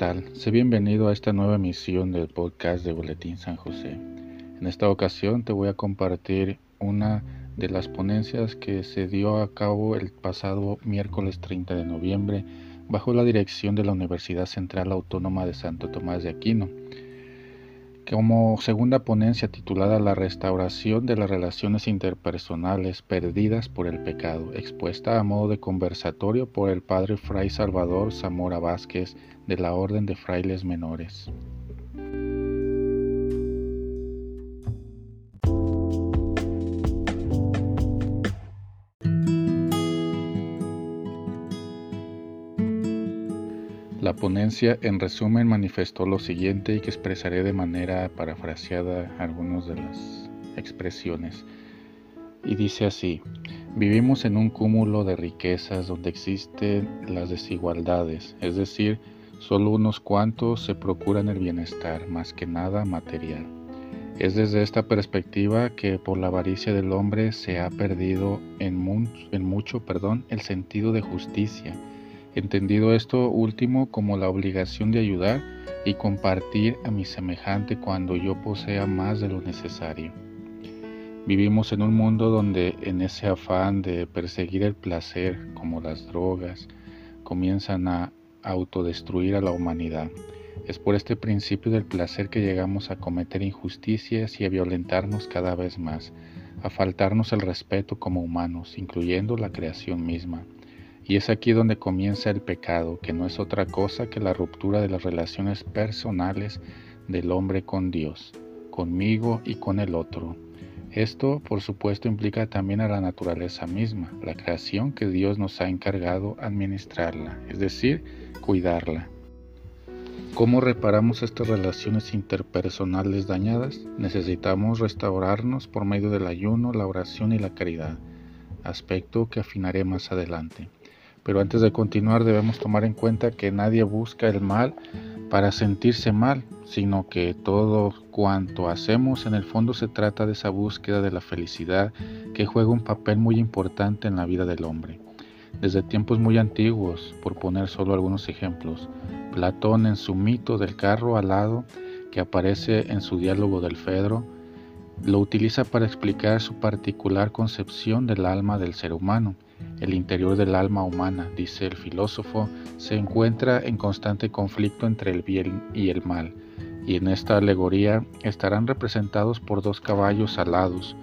Tal? Sé bienvenido a esta nueva emisión del podcast de Boletín San José. En esta ocasión te voy a compartir una de las ponencias que se dio a cabo el pasado miércoles 30 de noviembre bajo la dirección de la Universidad Central Autónoma de Santo Tomás de Aquino como segunda ponencia titulada La restauración de las relaciones interpersonales perdidas por el pecado, expuesta a modo de conversatorio por el padre Fray Salvador Zamora Vázquez de la Orden de Frailes Menores. La ponencia en resumen manifestó lo siguiente y que expresaré de manera parafraseada algunas de las expresiones. Y dice así, vivimos en un cúmulo de riquezas donde existen las desigualdades, es decir, solo unos cuantos se procuran el bienestar, más que nada material. Es desde esta perspectiva que por la avaricia del hombre se ha perdido en, en mucho perdón, el sentido de justicia entendido esto último como la obligación de ayudar y compartir a mi semejante cuando yo posea más de lo necesario. Vivimos en un mundo donde en ese afán de perseguir el placer, como las drogas, comienzan a autodestruir a la humanidad. Es por este principio del placer que llegamos a cometer injusticias y a violentarnos cada vez más, a faltarnos el respeto como humanos, incluyendo la creación misma. Y es aquí donde comienza el pecado, que no es otra cosa que la ruptura de las relaciones personales del hombre con Dios, conmigo y con el otro. Esto, por supuesto, implica también a la naturaleza misma, la creación que Dios nos ha encargado administrarla, es decir, cuidarla. ¿Cómo reparamos estas relaciones interpersonales dañadas? Necesitamos restaurarnos por medio del ayuno, la oración y la caridad, aspecto que afinaré más adelante. Pero antes de continuar debemos tomar en cuenta que nadie busca el mal para sentirse mal, sino que todo cuanto hacemos en el fondo se trata de esa búsqueda de la felicidad que juega un papel muy importante en la vida del hombre. Desde tiempos muy antiguos, por poner solo algunos ejemplos, Platón en su mito del carro alado, que aparece en su diálogo del Fedro, lo utiliza para explicar su particular concepción del alma del ser humano el interior del alma humana, dice el filósofo, se encuentra en constante conflicto entre el bien y el mal, y en esta alegoría estarán representados por dos caballos alados,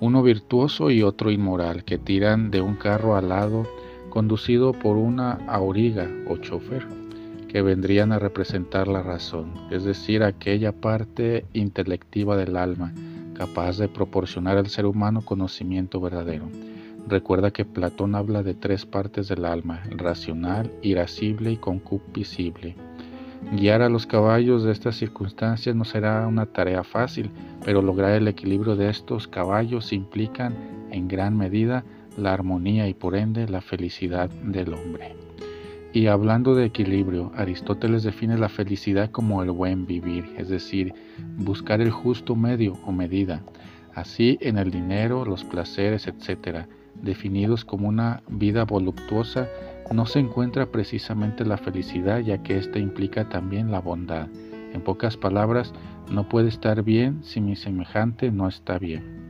uno virtuoso y otro inmoral, que tiran de un carro alado conducido por una auriga o chofer, que vendrían a representar la razón, es decir, aquella parte intelectiva del alma, capaz de proporcionar al ser humano conocimiento verdadero. Recuerda que Platón habla de tres partes del alma, racional, irascible y concupiscible. Guiar a los caballos de estas circunstancias no será una tarea fácil, pero lograr el equilibrio de estos caballos implican en gran medida la armonía y por ende la felicidad del hombre. Y hablando de equilibrio, Aristóteles define la felicidad como el buen vivir, es decir, buscar el justo medio o medida, así en el dinero, los placeres, etc definidos como una vida voluptuosa, no se encuentra precisamente la felicidad, ya que ésta implica también la bondad. En pocas palabras, no puede estar bien si mi semejante no está bien.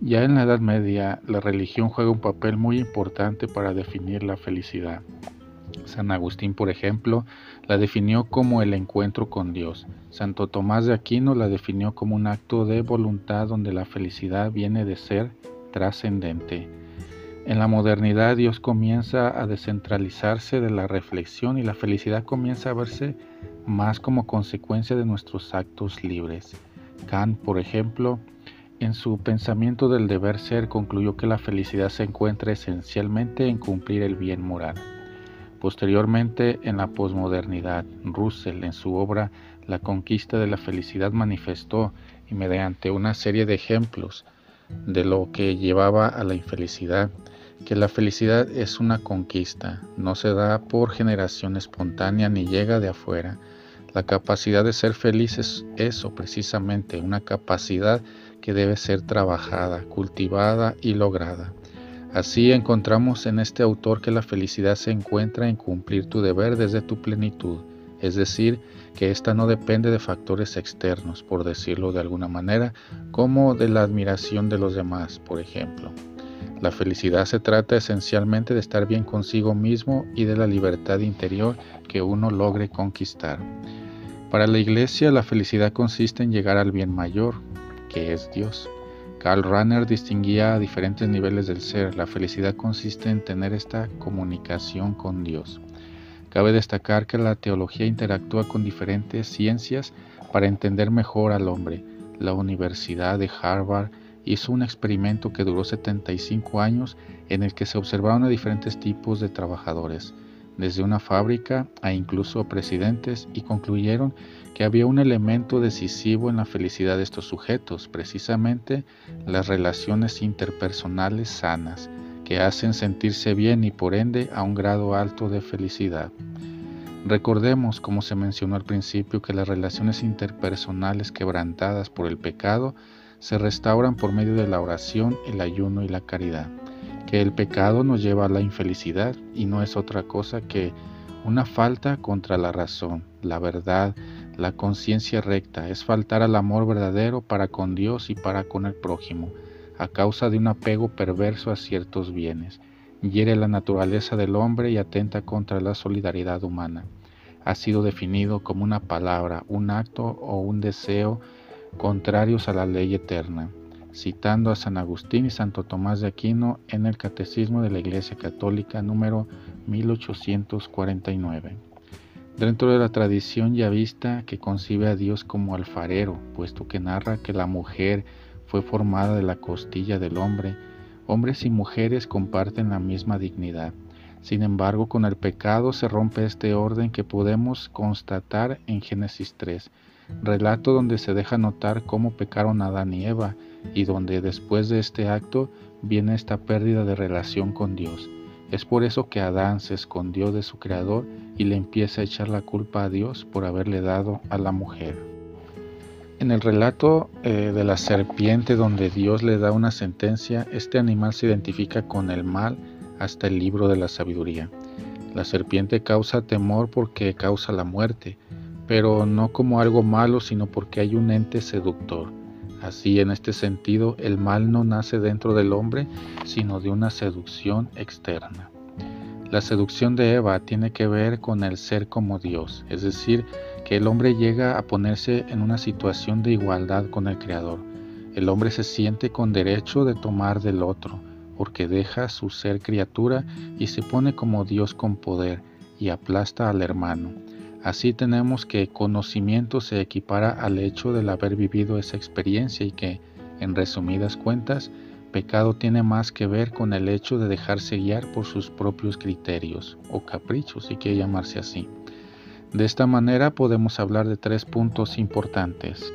Ya en la Edad Media, la religión juega un papel muy importante para definir la felicidad. San Agustín, por ejemplo, la definió como el encuentro con Dios. Santo Tomás de Aquino la definió como un acto de voluntad donde la felicidad viene de ser trascendente. En la modernidad Dios comienza a descentralizarse de la reflexión y la felicidad comienza a verse más como consecuencia de nuestros actos libres. Kant, por ejemplo, en su pensamiento del deber ser concluyó que la felicidad se encuentra esencialmente en cumplir el bien moral. Posteriormente, en la posmodernidad, Russell, en su obra La conquista de la felicidad, manifestó, y mediante una serie de ejemplos de lo que llevaba a la infelicidad, que la felicidad es una conquista, no se da por generación espontánea ni llega de afuera. La capacidad de ser feliz es eso precisamente, una capacidad que debe ser trabajada, cultivada y lograda. Así encontramos en este autor que la felicidad se encuentra en cumplir tu deber desde tu plenitud, es decir, que ésta no depende de factores externos, por decirlo de alguna manera, como de la admiración de los demás, por ejemplo. La felicidad se trata esencialmente de estar bien consigo mismo y de la libertad interior que uno logre conquistar. Para la Iglesia la felicidad consiste en llegar al bien mayor, que es Dios. Karl Rahner distinguía a diferentes niveles del ser. La felicidad consiste en tener esta comunicación con Dios. Cabe destacar que la teología interactúa con diferentes ciencias para entender mejor al hombre. La Universidad de Harvard hizo un experimento que duró 75 años en el que se observaron a diferentes tipos de trabajadores, desde una fábrica a incluso presidentes, y concluyeron que había un elemento decisivo en la felicidad de estos sujetos, precisamente las relaciones interpersonales sanas, que hacen sentirse bien y por ende a un grado alto de felicidad. Recordemos, como se mencionó al principio, que las relaciones interpersonales quebrantadas por el pecado se restauran por medio de la oración, el ayuno y la caridad, que el pecado nos lleva a la infelicidad y no es otra cosa que una falta contra la razón, la verdad, la conciencia recta es faltar al amor verdadero para con Dios y para con el prójimo, a causa de un apego perverso a ciertos bienes. Hiere la naturaleza del hombre y atenta contra la solidaridad humana. Ha sido definido como una palabra, un acto o un deseo contrarios a la ley eterna, citando a San Agustín y Santo Tomás de Aquino en el Catecismo de la Iglesia Católica número 1849. Dentro de la tradición ya vista que concibe a Dios como alfarero, puesto que narra que la mujer fue formada de la costilla del hombre, hombres y mujeres comparten la misma dignidad. Sin embargo, con el pecado se rompe este orden que podemos constatar en Génesis 3, relato donde se deja notar cómo pecaron Adán y Eva y donde después de este acto viene esta pérdida de relación con Dios. Es por eso que Adán se escondió de su Creador y le empieza a echar la culpa a Dios por haberle dado a la mujer. En el relato eh, de la serpiente donde Dios le da una sentencia, este animal se identifica con el mal hasta el libro de la sabiduría. La serpiente causa temor porque causa la muerte, pero no como algo malo, sino porque hay un ente seductor. Así, en este sentido, el mal no nace dentro del hombre, sino de una seducción externa. La seducción de Eva tiene que ver con el ser como Dios, es decir, el hombre llega a ponerse en una situación de igualdad con el Creador. El hombre se siente con derecho de tomar del otro, porque deja su ser criatura y se pone como Dios con poder y aplasta al hermano. Así tenemos que conocimiento se equipara al hecho del haber vivido esa experiencia y que, en resumidas cuentas, pecado tiene más que ver con el hecho de dejarse guiar por sus propios criterios o caprichos, si quiere llamarse así. De esta manera podemos hablar de tres puntos importantes.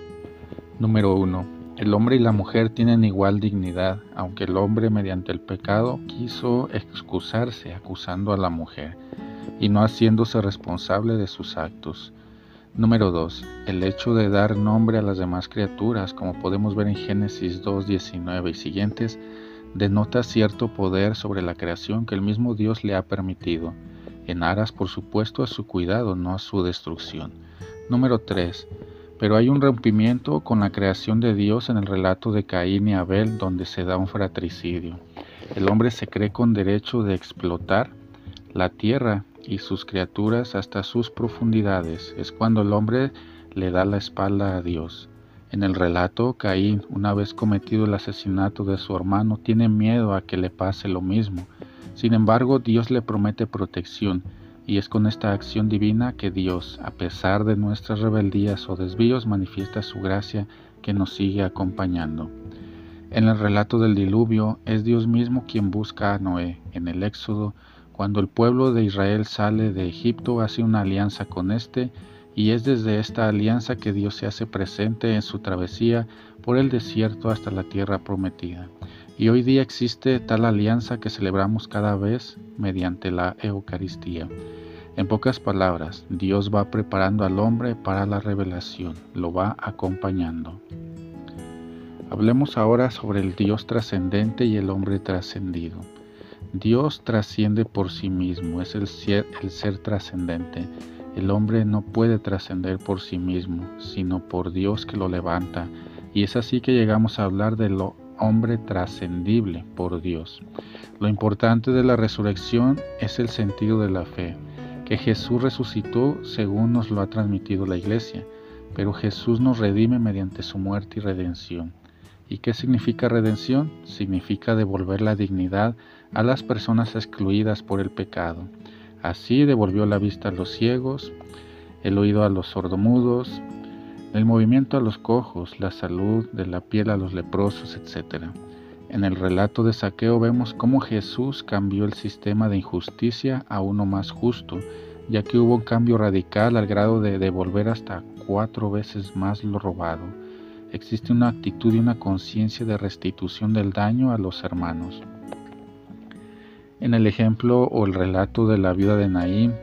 Número 1. El hombre y la mujer tienen igual dignidad, aunque el hombre mediante el pecado quiso excusarse acusando a la mujer y no haciéndose responsable de sus actos. Número 2. El hecho de dar nombre a las demás criaturas, como podemos ver en Génesis 2, 19 y siguientes, denota cierto poder sobre la creación que el mismo Dios le ha permitido, en aras por supuesto a su cuidado, no a su destrucción. Número 3. Pero hay un rompimiento con la creación de Dios en el relato de Caín y Abel donde se da un fratricidio. El hombre se cree con derecho de explotar la tierra y sus criaturas hasta sus profundidades. Es cuando el hombre le da la espalda a Dios. En el relato, Caín, una vez cometido el asesinato de su hermano, tiene miedo a que le pase lo mismo. Sin embargo, Dios le promete protección, y es con esta acción divina que Dios, a pesar de nuestras rebeldías o desvíos, manifiesta su gracia que nos sigue acompañando. En el relato del diluvio, es Dios mismo quien busca a Noé. En el Éxodo, cuando el pueblo de Israel sale de Egipto, hace una alianza con éste, y es desde esta alianza que Dios se hace presente en su travesía por el desierto hasta la tierra prometida. Y hoy día existe tal alianza que celebramos cada vez mediante la Eucaristía. En pocas palabras, Dios va preparando al hombre para la revelación, lo va acompañando. Hablemos ahora sobre el Dios trascendente y el hombre trascendido. Dios trasciende por sí mismo, es el ser, trascendente el hombre no puede trascender por sí mismo, sino por Dios que lo levanta, y es así que llegamos a hablar del hombre trascendible por Dios. Lo importante de la resurrección es el sentido de la fe, que Jesús resucitó según nos lo ha transmitido la iglesia, pero Jesús nos redime mediante su muerte y redención. ¿Y qué significa redención? Significa devolver la dignidad a las personas excluidas por el pecado. Así devolvió la vista a los ciegos, el oído a los sordomudos, el movimiento a los cojos, la salud de la piel a los leprosos, etc. En el relato de Saqueo vemos cómo Jesús cambió el sistema de injusticia a uno más justo, ya que hubo un cambio radical al grado de devolver hasta cuatro veces más lo robado. Existe una actitud y una conciencia de restitución del daño a los hermanos. En el ejemplo o el relato de la vida de Naín,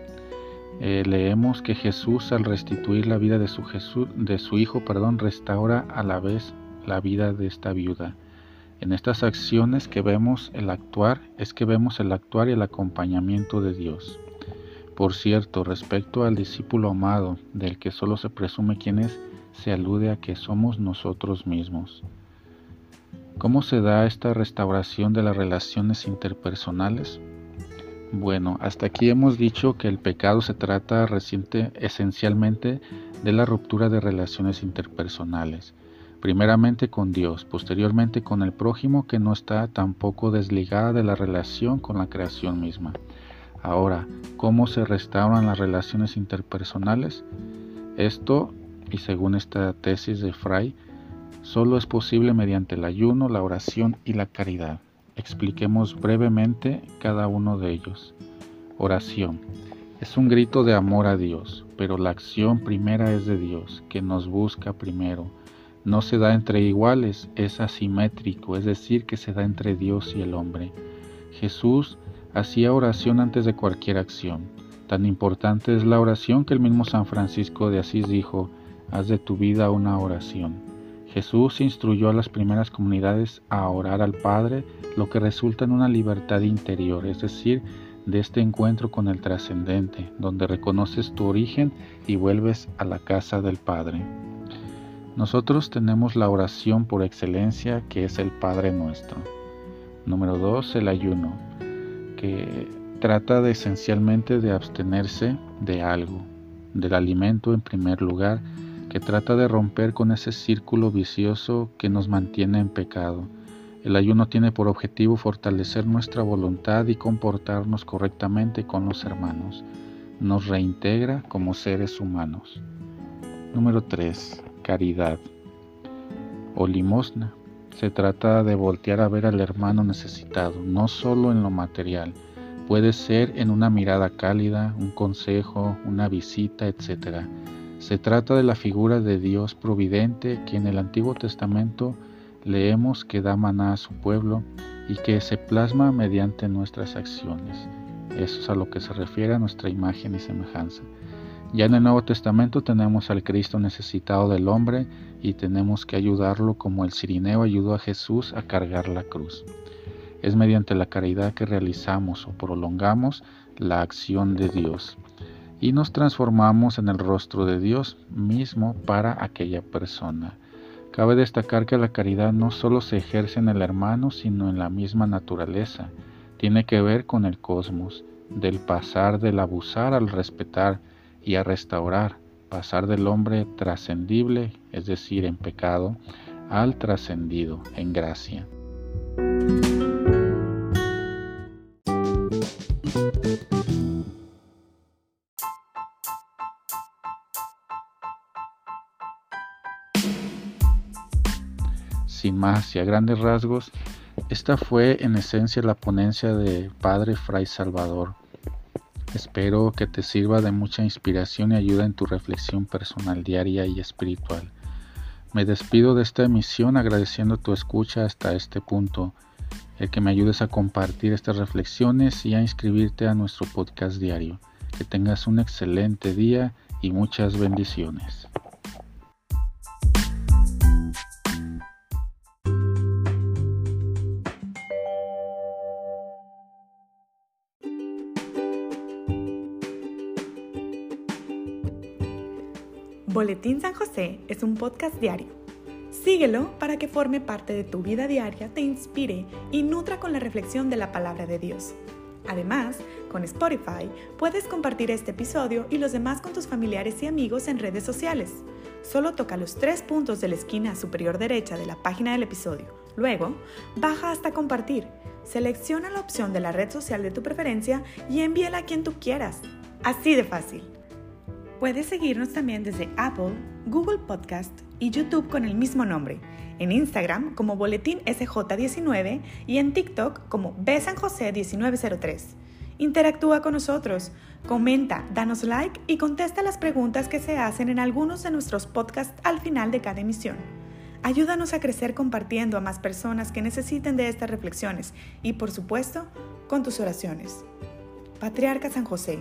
eh, leemos que Jesús al restituir la vida de su, Jesús, de su hijo, perdón, restaura a la vez la vida de esta viuda. En estas acciones que vemos el actuar es que vemos el actuar y el acompañamiento de Dios. Por cierto, respecto al discípulo amado, del que solo se presume quién es, se alude a que somos nosotros mismos. ¿Cómo se da esta restauración de las relaciones interpersonales? Bueno, hasta aquí hemos dicho que el pecado se trata reciente esencialmente de la ruptura de relaciones interpersonales, primeramente con Dios, posteriormente con el prójimo que no está tampoco desligada de la relación con la creación misma. Ahora, ¿cómo se restauran las relaciones interpersonales? Esto, y según esta tesis de Fray, solo es posible mediante el ayuno, la oración y la caridad. Expliquemos brevemente cada uno de ellos. Oración. Es un grito de amor a Dios, pero la acción primera es de Dios, que nos busca primero. No se da entre iguales, es asimétrico, es decir, que se da entre Dios y el hombre. Jesús hacía oración antes de cualquier acción. Tan importante es la oración que el mismo San Francisco de Asís dijo, haz de tu vida una oración. Jesús instruyó a las primeras comunidades a orar al Padre, lo que resulta en una libertad interior, es decir, de este encuentro con el trascendente, donde reconoces tu origen y vuelves a la casa del Padre. Nosotros tenemos la oración por excelencia que es el Padre nuestro. Número 2, el ayuno, que trata esencialmente de abstenerse de algo, del alimento en primer lugar, que trata de romper con ese círculo vicioso que nos mantiene en pecado. El ayuno tiene por objetivo fortalecer nuestra voluntad y comportarnos correctamente con los hermanos. Nos reintegra como seres humanos. Número 3. Caridad o limosna. Se trata de voltear a ver al hermano necesitado, no solo en lo material. Puede ser en una mirada cálida, un consejo, una visita, etc se trata de la figura de Dios providente que en el Antiguo Testamento leemos que da maná a su pueblo y que se plasma mediante nuestras acciones. Eso es a lo que se refiere a nuestra imagen y semejanza. Ya en el Nuevo Testamento tenemos al Cristo necesitado del hombre y tenemos que ayudarlo como el Cirineo ayudó a Jesús a cargar la cruz. Es mediante la caridad que realizamos o prolongamos la acción de Dios y nos transformamos en el rostro de Dios mismo para aquella persona. Cabe destacar que la caridad no solo se ejerce en el hermano, sino en la misma naturaleza. Tiene que ver con el cosmos. del pasar del abusar al respetar y a restaurar, pasar del hombre trascendible, es decir, en pecado, al trascendido, en gracia. Y a grandes rasgos, esta fue en esencia la ponencia de Padre Fray Salvador. Espero que te sirva de mucha inspiración y ayuda en tu reflexión personal diaria y espiritual. Me despido de esta emisión agradeciendo tu escucha hasta este punto, el que me ayudes a compartir estas reflexiones y a inscribirte a nuestro podcast diario. Que tengas un excelente día y muchas bendiciones. Boletín San José es un podcast diario. Síguelo para que forme parte de tu vida diaria, te inspire y nutra con la reflexión de la palabra de Dios. Además, con Spotify puedes compartir este episodio y los demás con tus familiares y amigos en redes sociales. Solo toca los tres puntos de la esquina superior derecha de la página del episodio. Luego, baja hasta compartir. Selecciona la opción de la red social de tu preferencia y envíala a quien tú quieras. Así de fácil. Puedes seguirnos también desde Apple, Google Podcast y YouTube con el mismo nombre, en Instagram como Boletín SJ19 y en TikTok como Besanjose1903. Interactúa con nosotros, comenta, danos like y contesta las preguntas que se hacen en algunos de nuestros podcasts al final de cada emisión. Ayúdanos a crecer compartiendo a más personas que necesiten de estas reflexiones y, por supuesto, con tus oraciones. Patriarca San José,